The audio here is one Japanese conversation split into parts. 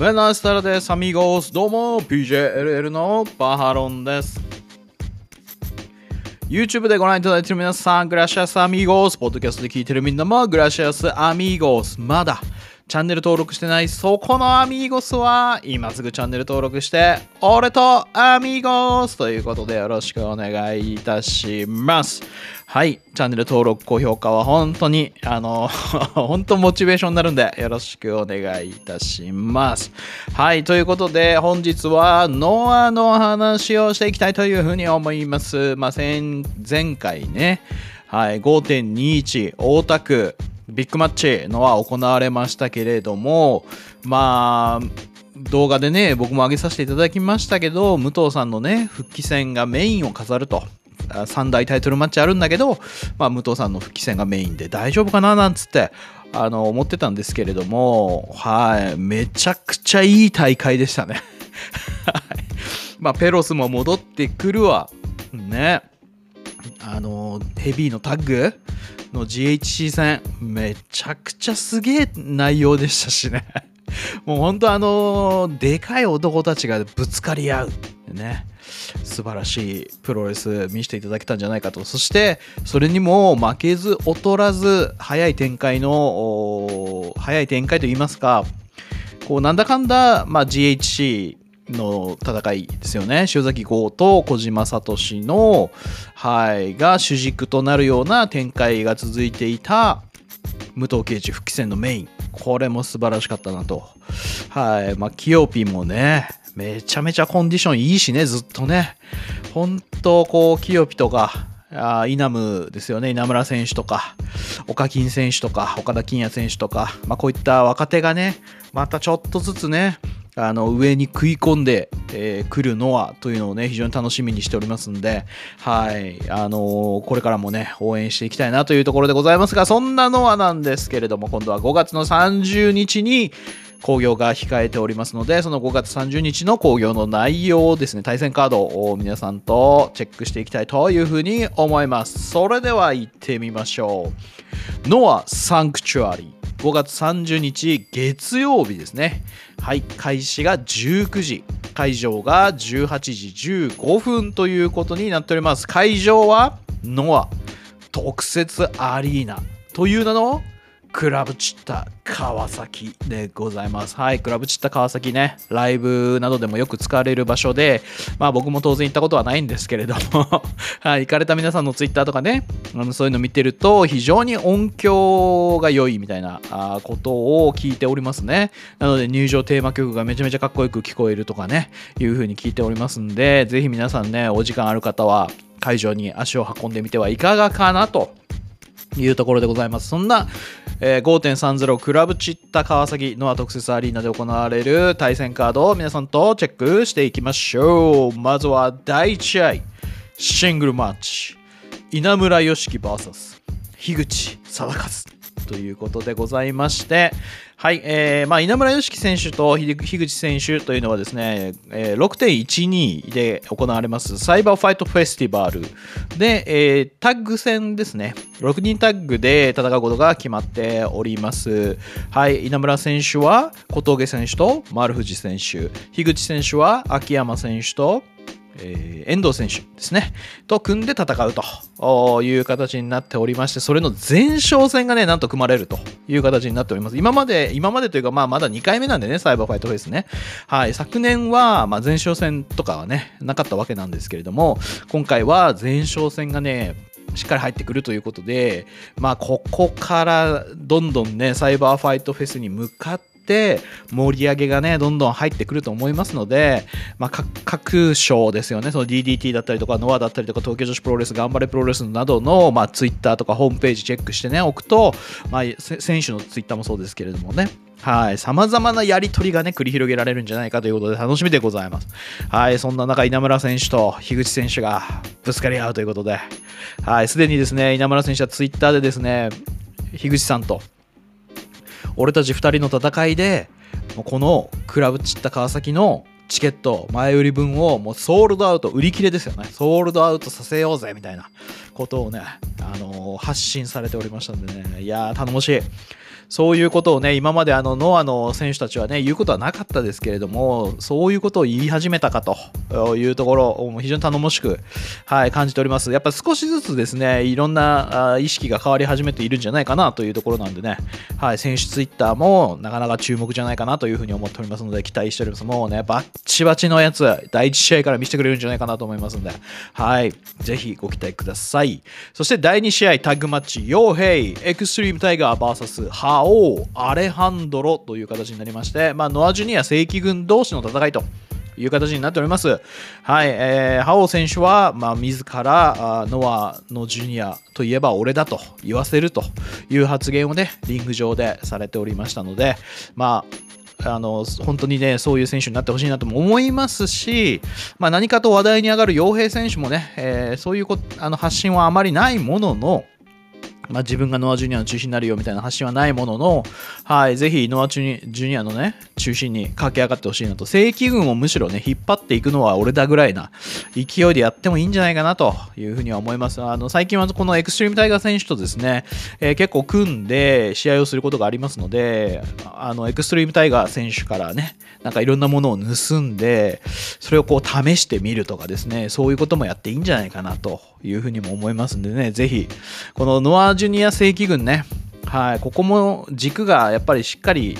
メナスタラです。アミゴス。どうも、PJLL のバハロンです。YouTube でご覧いただいている皆さん、グラシアスアミゴス。ポッドキャストで聞いているみんなも、グラシアスアミゴス。まだ、チャンネル登録してないそこのアミーゴスは今すぐチャンネル登録して俺とアミーゴスということでよろしくお願いいたしますはい。チャンネル登録高評価は本当にあの 本当モチベーションになるんでよろしくお願いいたします。はい。ということで本日はノアの話をしていきたいというふうに思います。まあ前前回ねはい。5.21大田区ビッグマッチのは行われましたけれども、まあ、動画でね、僕も上げさせていただきましたけど、武藤さんのね、復帰戦がメインを飾ると。3大タイトルマッチあるんだけど、まあ、武藤さんの復帰戦がメインで大丈夫かななんつってあの思ってたんですけれども、はい、めちゃくちゃいい大会でしたね。まあ、ペロスも戻ってくるわ。ね。あの、ヘビーのタッグの GHC 戦、めちゃくちゃすげえ内容でしたしね。もう本当あのでかい男たちがぶつかり合う。ね。素晴らしいプロレス見せていただけたんじゃないかと。そして、それにも負けず劣らず、早い展開の、早い展開といいますか、こうなんだかんだ、まあ、GHC の戦いですよね。塩崎豪と小島聡の、はい、が主軸となるような展開が続いていた武藤敬司復帰戦のメイン。これも素晴らしかったなと。はい。まあ、キヨピもね、めちゃめちゃコンディションいいしね、ずっとね。本当こう、キヨピとか、あイナムですよね、稲村選手とか、岡金選手とか、岡田金也選手とか、まあ、こういった若手がね、またちょっとずつね、あの上に食い込んでく、えー、るのはというのをね非常に楽しみにしておりますんで、はいあのー、これからもね応援していきたいなというところでございますがそんなノアなんですけれども今度は5月の30日に興行が控えておりますのでその5月30日の興行の内容をですね対戦カードを皆さんとチェックしていきたいというふうに思いますそれでは行ってみましょうノアサンクチュアリー5月30日月曜日ですね。はい、開始が19時、会場が18時15分ということになっております。会場はノア特設アリーナという名のクラブチッタ川崎でございます。はい、クラブチッタ川崎ね、ライブなどでもよく使われる場所で、まあ僕も当然行ったことはないんですけれども はい、行かれた皆さんのツイッターとかね、あのそういうの見てると非常に音響が良いみたいなことを聞いておりますね。なので入場テーマ曲がめちゃめちゃかっこよく聞こえるとかね、いう風に聞いておりますんで、ぜひ皆さんね、お時間ある方は会場に足を運んでみてはいかがかなというところでございます。そんな、えー、5.30クラブチッタ川崎ノア特設アリーナで行われる対戦カードを皆さんとチェックしていきましょう。まずは第1試合、シングルマッチ、稲村良樹 VS 樋口貞和。ということでございまして、はい、えー、まあ、稲村良樹選手と樋口選手というのはですね、えー、6.12で行われますサイバーファイトフェスティバルで、えー、タッグ戦ですね、6人タッグで戦うことが決まっております。はい、稲村選手は小峠選手と丸藤選手、樋口選手は秋山選手とえー、遠藤選手ですね、と組んで戦うという形になっておりまして、それの前哨戦がね、なんと組まれるという形になっております。今まで、今までというか、まあ、まだ2回目なんでね、サイバーファイトフェイスね。はい、昨年は、まあ、前哨戦とかはね、なかったわけなんですけれども、今回は前哨戦がね、しっかり入ってくるということで、まあ、ここからどんどんね、サイバーファイトフェスに向かってて盛り上げがねどんどん入ってくると思いますので、まあ、各賞ですよねその DDT だったりとかノアだったりとか東京女子プロレス頑張れプロレスなどの、まあ、Twitter とかホームページチェックしてね置くと、まあ、選手の Twitter もそうですけれどもねはい。様々なやりとりがね、繰り広げられるんじゃないかということで楽しみでございます。はい。そんな中、稲村選手と樋口選手がぶつかり合うということで、はい。すでにですね、稲村選手はツイッターでですね、樋口さんと俺たち2人の戦いでこのクラブ散った川崎のチケット前売り分をもうソールドアウト売り切れですよね。ソールドアウトさせようぜみたいなことをね、あのー、発信されておりましたんでね。いやー頼もしい。そういうことをね、今まであのノアの選手たちはね、言うことはなかったですけれども、そういうことを言い始めたかというところ、非常に頼もしく、はい、感じております。やっぱ少しずつですね、いろんな意識が変わり始めているんじゃないかなというところなんでね、はい、選手ツイッターもなかなか注目じゃないかなというふうに思っておりますので、期待しております。もうね、バッチバチのやつ、第1試合から見せてくれるんじゃないかなと思いますので、はい、ぜひご期待ください。そして第2試合、タッグマッチ、 YO-HEY、エクストリームタイガー VS HAOH、アレハンドロという形になりまして、まあ、ノア・ジュニア正規軍同士の戦いと。いう形になっております。はい、えー、ハオ選手は、まあ、自らあノアのジュニアといえば俺だと言わせるという発言をね、リング上でされておりましたので、まあ、あの本当にね、そういう選手になってほしいなとも思いますし、まあ、何かと話題に上がる洋平選手もね、えー、そういうこあの発信はあまりないものの、まあ、自分がノア・ジュニアの中心になるよみたいな発信はないものの、はい、ぜひノアジュニアのね、中心に駆け上がってほしいなと、正規軍をむしろね、引っ張っていくのは俺だぐらいな勢いでやってもいいんじゃないかなというふうには思います。あの最近はこのエクストリームタイガー選手とですね、えー、結構組んで試合をすることがありますので、あのエクストリームタイガー選手からね、なんかいろんなものを盗んで、それをこう試してみるとかですね、そういうこともやっていいんじゃないかなというふうにも思いますんでね、ぜひ、このノアジュニア正規軍ね、はい、ここも軸がやっぱりしっかり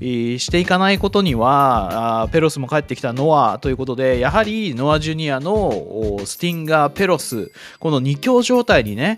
していかないことにはペロスも帰ってきたノアということでやはりノア・ジュニアのスティンガー、ペロスこの2強状態にね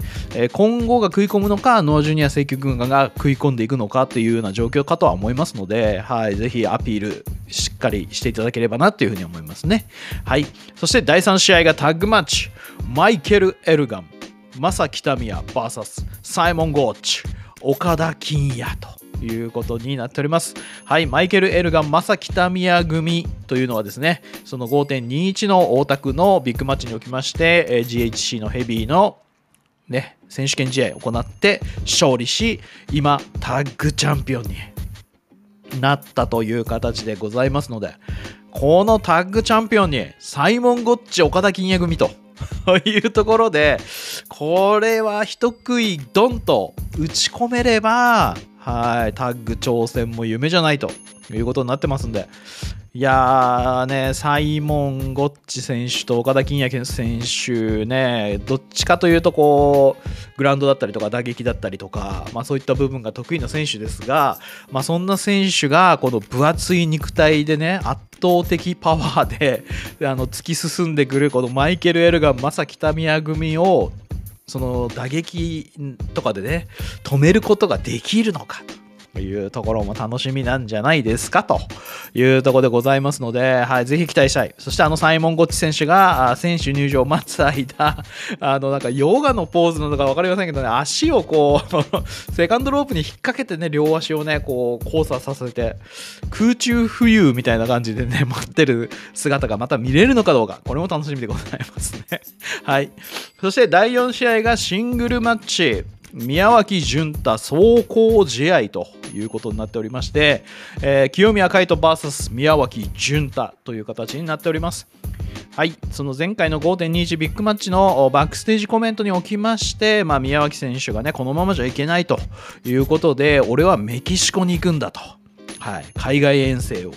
今後が食い込むのかノア・ジュニア請求軍が食い込んでいくのかというような状況かとは思いますので、はい、ぜひアピールしっかりしていただければなというふうに思いますね。はい、そして第3試合がタッグマッチ。マイケル・エルガン。マサ・キタミヤ VS サイモン・ゴーチ岡田金也と。いうことになっております。はい、マイケル・エルガン、正北宮組というのはですね、その5.21の大田区のビッグマッチにおきまして、GHC のヘビーのね、選手権試合を行って勝利し、今、タッグチャンピオンになったという形でございますので、このタッグチャンピオンにサイモン・ゴッチ、岡田金也組とというところで、これは一食いドンと打ち込めれば、はい、タッグ挑戦も夢じゃないということになってますんで、いやーね、サイモン・ゴッチ選手と岡田金也選手ね、どっちかというとこう、グラウンドだったりとか打撃だったりとか、まあそういった部分が得意な選手ですが、まあそんな選手がこの分厚い肉体でね、圧倒的パワーであの突き進んでくるこのマイケル・エルガン、正北宮組をその打撃とかでね止めることができるのかというところも楽しみなんじゃないですかというところでございますので、はい、ぜひ期待したい。そしてあのサイモン・ゴッチ選手が選手入場を待つ間、あのなんかヨガのポーズなのか分かりませんけどね、足をこう、セカンドロープに引っ掛けてね、両足をね、こう交差させて、空中浮遊みたいな感じでね、待ってる姿がまた見れるのかどうか、これも楽しみでございますね。はい。そして第4試合がシングルマッチ。宮脇潤太走行試合ということになっておりまして、えー、清宮海斗 VS 宮脇潤太という形になっております。はい、その前回の5.21ビッグマッチのバックステージコメントにおきまして、まあ、宮脇選手がね、このままじゃいけないということで、俺はメキシコに行くんだと、はい、海外遠征を、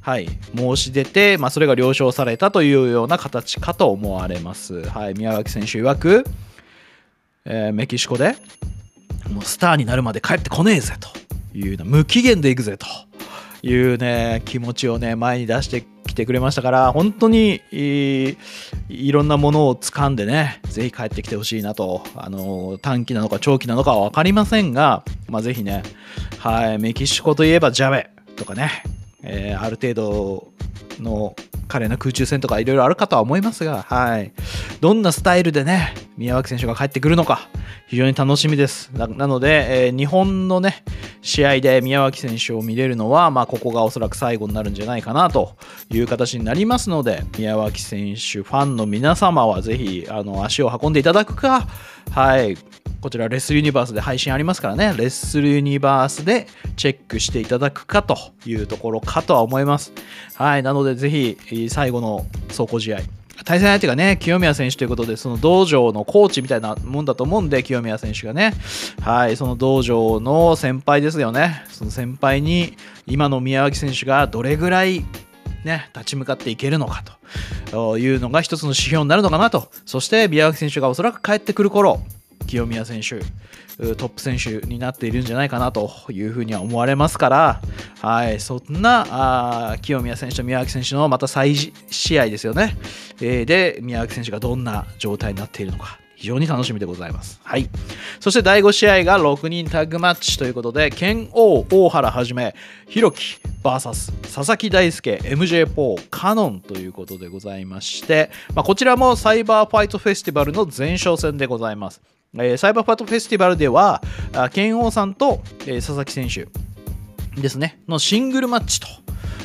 はい、申し出て、まあ、それが了承されたというような形かと思われます。はい、宮脇選手曰く、えー、メキシコでもうスターになるまで帰ってこねえぜという無期限で行くぜというね気持ちをね前に出してきてくれましたから本当にいろんなものを掴んでねぜひ帰ってきてほしいなとあの短期なのか長期なのかは分かりませんが、まあ、ぜひね、はい、メキシコといえばジャベとかね、えー、ある程度の彼の空中戦とかいろいろあるかとは思いますが、はい。どんなスタイルでね、宮脇選手が帰ってくるのか、非常に楽しみです。なので、えー、日本のね、試合で宮脇選手を見れるのは、まあ、ここがおそらく最後になるんじゃないかなという形になりますので、宮脇選手ファンの皆様はぜひ、あの、足を運んでいただくか、はい、こちらレッスルユニバースで配信ありますからね、レッスルユニバースでチェックしていただくかというところかとは思います。はい、なのでぜひ最後の走行試合、対戦相手がね、清宮選手ということで、その道場のコーチみたいなもんだと思うんで、清宮選手がね、はい、その道場の先輩ですよね。その先輩に、今の宮脇選手がどれぐらいね、立ち向かっていけるのかというのが一つの指標になるのかなと。そして宮脇選手がおそらく帰ってくる頃、清宮選手、トップ選手になっているんじゃないかなというふうには思われますから、はい、そんなあ清宮選手と宮脇選手のまた再試合ですよね。えー、で、宮脇選手がどんな状態になっているのか。非常に楽しみでございます。はい。そして第5試合が6人タッグマッチということで、剣王大原はじめ、ひろき VS 佐々木大輔 MJ4 カノンということでございまして、まあ、こちらもサイバーファイトフェスティバルの前哨戦でございます。えー、サイバーファイトフェスティバルでは、剣王さんと、えー、佐々木選手ですね、のシングルマッチと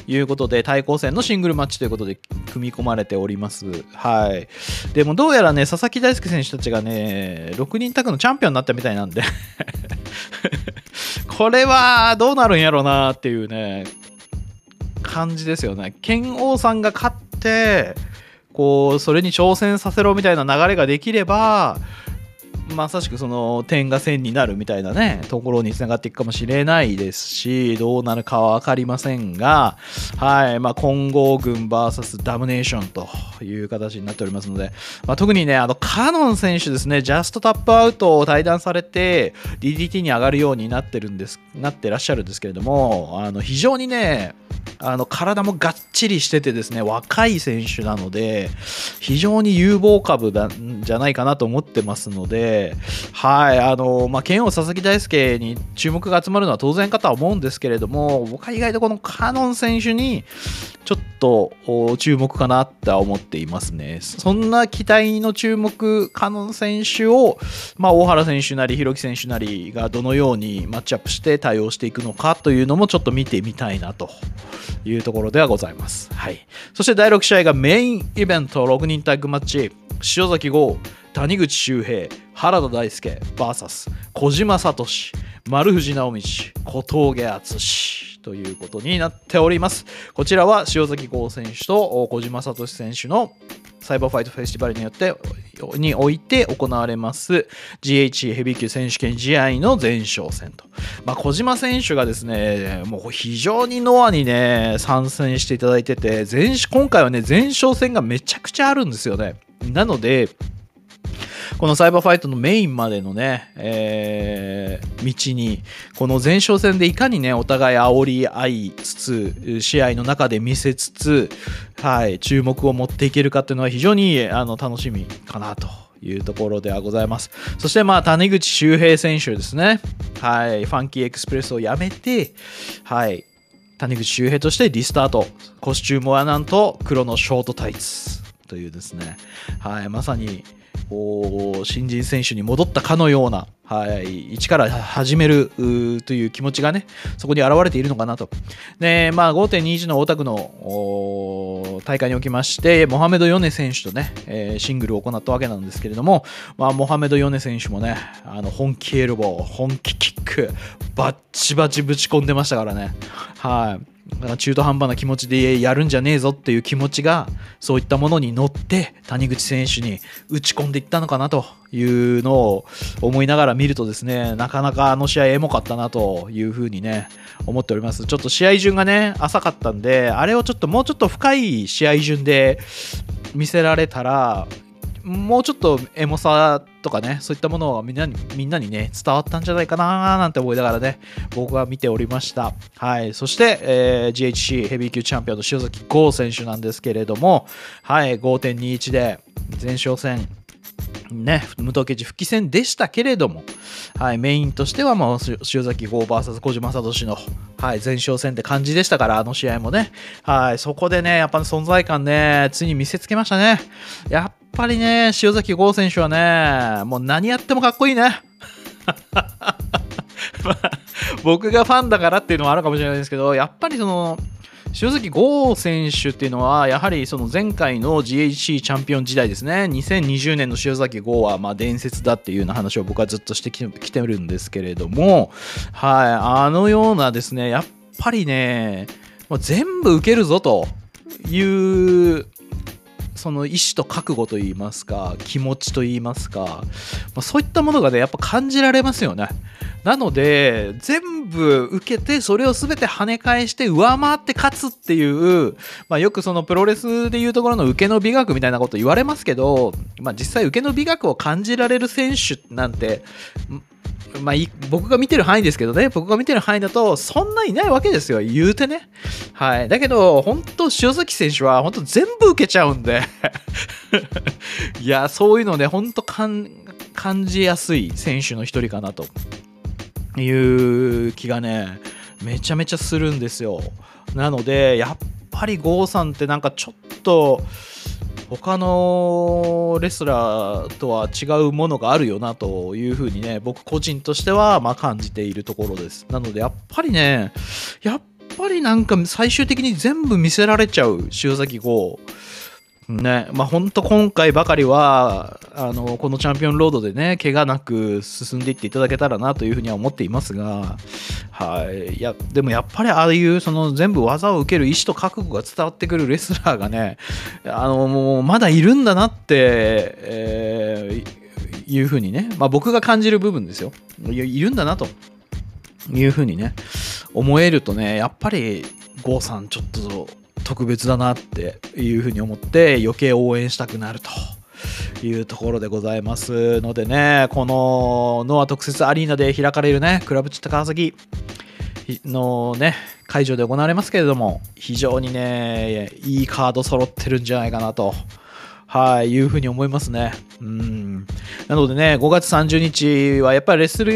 いうことで、対抗戦のシングルマッチということで組み込まれております。はい。でもどうやらね、佐々木大輔選手たちがね、6人タッグのチャンピオンになったみたいなんで これはどうなるんやろうなっていうね、感じですよね。剣王さんが勝って、こう、それに挑戦させろみたいな流れができれば、まさしくその点が線になるみたいなねところにつながっていくかもしれないですしどうなるかは分かりませんが、はいまあ、混合軍 VS ダムネーションという形になっておりますので、まあ、特にねあのカノン選手ですねジャストタップアウトを退団されて DDT に上がるようになってるんですなってらっしゃるんですけれどもあの非常にねあの体もがっちりしててですね若い選手なので非常に有望株なんじゃないかなと思ってますのではいあのまあ剣王佐々木大輔に注目が集まるのは当然かとは思うんですけれども僕は意外とこのカノン選手にちょっと注目かなって思っていますねそんな期待の注目カノン選手を、まあ、大原選手なり弘樹選手なりがどのようにマッチアップして対応していくのかというのもちょっと見てみたいなというところではございます。はい。そして第6試合がメインイベント6人タッグマッチ、塩崎豪、谷口周平、原田大輔 VS 小島聡、丸藤直道、小峠敦ということになっております。こちらは塩崎豪選手と小島聡選手のサイバーファイトフェスティバルによってにおいて行われます GH ヘビー級選手権試合の前哨戦と、まあ、小島選手がですねもう非常にノアにね参戦していただいてて前今回はね前哨戦がめちゃくちゃあるんですよねなのでこのサイバーファイトのメインまでのね、えー、道に、この前哨戦でいかにね、お互い煽り合いつつ、試合の中で見せつつ、はい、注目を持っていけるかっていうのは非常にあの楽しみかなというところではございます。そして、まあ、谷口周平選手ですね。はい、ファンキーエクスプレスをやめて、はい、谷口周平としてリスタート。コスチュームはなんと黒のショートタイツというですね、はい、まさに、こう新人選手に戻ったかのような、はい、一から始めるという気持ちがね、そこに表れているのかなと。で、まあ、5.21の大田区のお大会におきまして、モハメド・ヨネ選手とね、えー、シングルを行ったわけなんですけれども、まあ、モハメド・ヨネ選手もね、あの本気エルボー、本気キック、バッチバチぶち込んでましたからね。はい。中途半端な気持ちでやるんじゃねえぞっていう気持ちがそういったものに乗って谷口選手に打ち込んでいったのかなというのを思いながら見るとですねなかなかあの試合エモかったなというふうにね思っております。ちょっと試合順がね浅かったんであれをちょっともうちょっと深い試合順で見せられたらもうちょっとエモさとかね、そういったものをみんなにみんなにね、伝わったんじゃないかななんて思いながらね、僕は見ておりました。はい。そして、えー、GHC ヘビー級チャンピオンの塩崎剛選手なんですけれども、はい、5.21で前哨戦、ね、無党刑事復帰戦でしたけれども、はい、メインとしてはもう塩崎豪 VS 小島聡の、はい、前哨戦って感じでしたから、あの試合もね、はい、そこでね、やっぱ存在感ね、ついに見せつけましたね。やっぱりね、塩崎豪選手はね、もう何やってもかっこいいね。僕がファンだからっていうのはあるかもしれないですけど、やっぱりその、塩崎豪選手っていうのは、やはりその前回の GHC チャンピオン時代ですね、2020年の塩崎豪はま伝説だっていうような話を僕はずっとしてきてるんですけれども、はい、あのようなですね、やっぱりね、もう全部受けるぞというその意志と覚悟といいますか気持ちといいますか、まあ、そういったものがねやっぱ感じられますよね。なので全部受けてそれを全て跳ね返して上回って勝つっていう、まあ、よくそのプロレスでいうところの受けの美学みたいなこと言われますけど、まあ、実際受けの美学を感じられる選手なんてまあ、僕が見てる範囲ですけどね、僕が見てる範囲だと、そんないないわけですよ、言うてね。はい。だけど、本当塩崎選手は、本当全部受けちゃうんで いや、そういうのね、本当感じやすい選手の一人かなという気がね、めちゃめちゃするんですよ。なので、やっぱり郷さんってなんかちょっと、他のレスラーとは違うものがあるよなというふうにね、僕個人としてはま感じているところです。なのでやっぱりね、やっぱりなんか最終的に全部見せられちゃう塩崎号。ね、まあ本当今回ばかりは、あの、このチャンピオンロードでね、怪我なく進んでいっていただけたらなというふうには思っていますが、はい。いや、でもやっぱりああいう、その全部技を受ける意志と覚悟が伝わってくるレスラーがね、あの、もうまだいるんだなって、えー、いうふうにね、まあ僕が感じる部分ですよ。いいるんだなというふうにね、思えるとね、やっぱり、郷さんちょっと、特別だなっていうふうに思って余計応援したくなると。いうところでございますのでね、このノア特設アリーナで開かれるね、クラブチッタ川崎のね、会場で行われますけれども、非常にね、いいカード揃ってるんじゃないかなと。はい、いうふうに思いますね。うん。なのでね、5月30日はやっぱりレッスル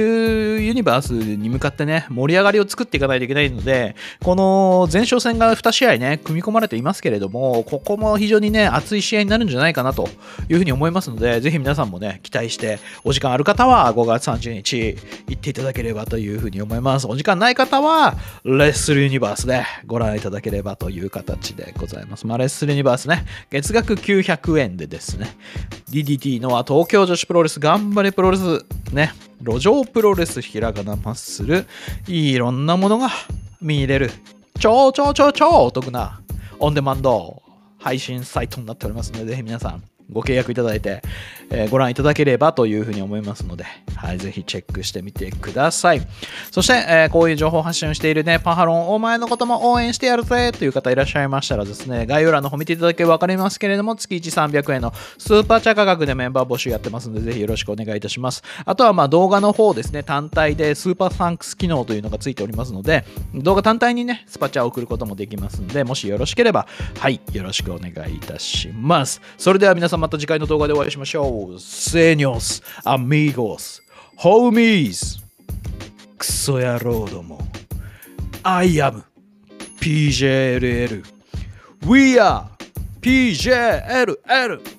ユニバースに向かってね、盛り上がりを作っていかないといけないので、この前哨戦が2試合ね、組み込まれていますけれども、ここも非常にね、熱い試合になるんじゃないかなというふうに思いますので、ぜひ皆さんもね、期待して、お時間ある方は5月30日行っていただければというふうに思います。お時間ない方は、レッスルユニバースでご覧いただければという形でございます。まあ、レッスルユニバースね、月額900円でですね、DDT のは東京女子プロレス頑張れプロレスね、路上プロレスひらがなマッスル、いろんなものが見れる、超超超超お得なオンデマンド配信サイトになっておりますので、ぜひ皆さんご契約いただいて、えー、ご覧いただければというふうに思いますので、はい、ぜひチェックしてみてください。そして、えー、こういう情報発信をしているね、パハロン、お前のことも応援してやるぜという方いらっしゃいましたらですね、概要欄の方見ていただければ分かりますけれども、月1300円のスーパーチャ価格でメンバー募集やってますので、ぜひよろしくお願いいたします。あとは、まあ、動画の方ですね、単体でスーパーサンクス機能というのがついておりますので、動画単体にね、スパチャを送ることもできますので、もしよろしければ、はい、よろしくお願いいたします。それでは皆さんまた次回の動画でお会いしましょう。セニョス、アミゴス、ホーミーズ、クソ野郎ども。I am PJLL. We are PJLL.